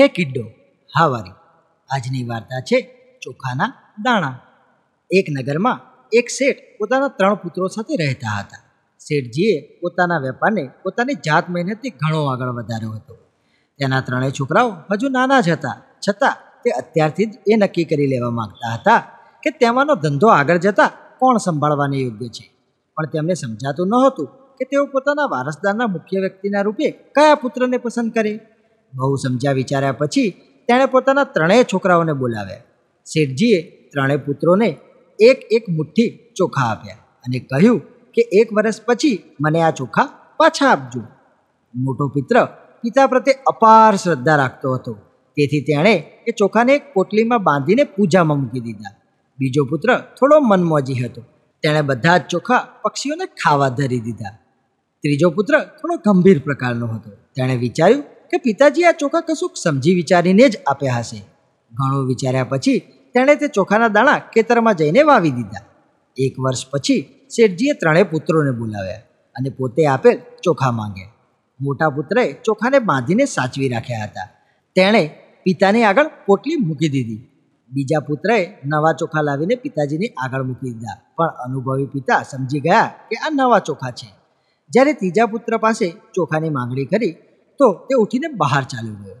હે કિડ્ડો, હાવારી. આજની વાર્તા છે ચોખાના દાણા. એક નગરમાં એક શેઠ પોતાના ત્રણ પુત્રો સાથે રહેતા હતા. શેઠજીએ પોતાના વેપારને પોતાની જાત મહેનતથી ઘણો આગળ વધાર્યો હતો. તેના ત્રણેય છોકરાઓ હજુ નાના જ હતા. છતાં તે અત્યારથી જ એ નક્કી કરી લેવા માંગતા હતા કે તેમાંનો ધંધો આગળ જતા કોણ સંભાળવાને યોગ્ય છે. પણ તેમને સમજાતું નહોતું કે તેઓ પોતાના વારસદારના મુખ્ય વ્યક્તિના રૂપે કયા પુત્રને પસંદ કરે. બહુ સમજ્યા વિચાર્યા પછી તેણે પોતાના ત્રણેય છોકરાઓને બોલાવ્યા. શેઠજીએ ત્રણેય પુત્રોને એક એક મુઠ્ઠી ચોખા આપ્યા અને કહ્યું કે એક વર્ષ પછી મને આ ચોખા પાછા આપજો. મોટો પિત્ર પિતા પ્રત્યે અપાર શ્રદ્ધા રાખતો હતો. તેથી તેણે એ ચોખાને એક પોટલીમાં બાંધીને પૂજામાં મૂકી દીધા. બીજો પુત્ર થોડો મનમોજી હતો. તેણે બધા જ ચોખા પક્ષીઓને ખાવા ધરી દીધા. ત્રીજો પુત્ર થોડો ગંભીર પ્રકારનો હતો. તેણે વિચાર્યું કે પિતાજી આ ચોખા કશુંક સમજી વિચારીને જ આપ્યા હશે. ઘણું વિચાર્યા પછી તેણે તે ચોખાના દાણા ખેતરમાં જઈને વાવી દીધા. એક વર્ષ પછી શેઠજીએ ત્રણેય પુત્રોને બોલાવ્યા અને પોતે આપેલ ચોખા માંગ્યા. મોટા પુત્રએ ચોખાને બાંધીને સાચવી રાખ્યા હતા. તેણે પિતાની આગળ પોટલી મૂકી દીધી. બીજા પુત્રએ નવા ચોખા લાવીને પિતાજીને આગળ મૂકી દીધા. પણ અનુભવી પિતા સમજી ગયા કે આ નવા ચોખા છે. જ્યારે ત્રીજા પુત્ર પાસે ચોખાની માંગણી કરી તો તે ઉઠીને બહાર ચાલ્યો ગયો.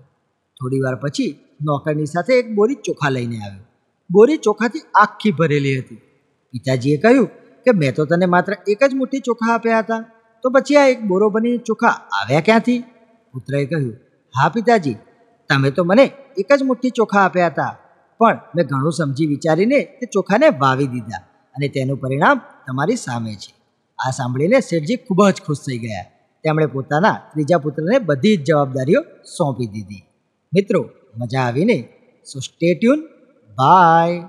થોડી વાર પછી નોકરની સાથે એક બોરી ચોખા લઈને આવ્યો. બોરી ચોખાથી આખી ભરેલી હતી. પિતાજીએ કહ્યું કે મેં તો તને માત્ર એક જ મુઠ્ઠી ચોખા આપ્યા હતા. તો પછી આ એક બોરો બની ચોખા આવ્યા ક્યાંથી? પુત્રએ કહ્યું, હા પિતાજી, તમે તો મને એક જ મુઠ્ઠી ચોખા આપ્યા હતા. પણ મેં ઘણું સમજી વિચારીને તે ચોખાને વાવી દીધા અને તેનું પરિણામ તમારી સામે છે. આ સાંભળીને શેઠજી ખૂબ જ ખુશ થઈ ગયા. તેમણે પોતાના ત્રીજા પુત્રને બધી જ જવાબદારીઓ સોંપી દીધી. મિત્રો, મજા આવીને સો સ્ટેટ્યુન બાય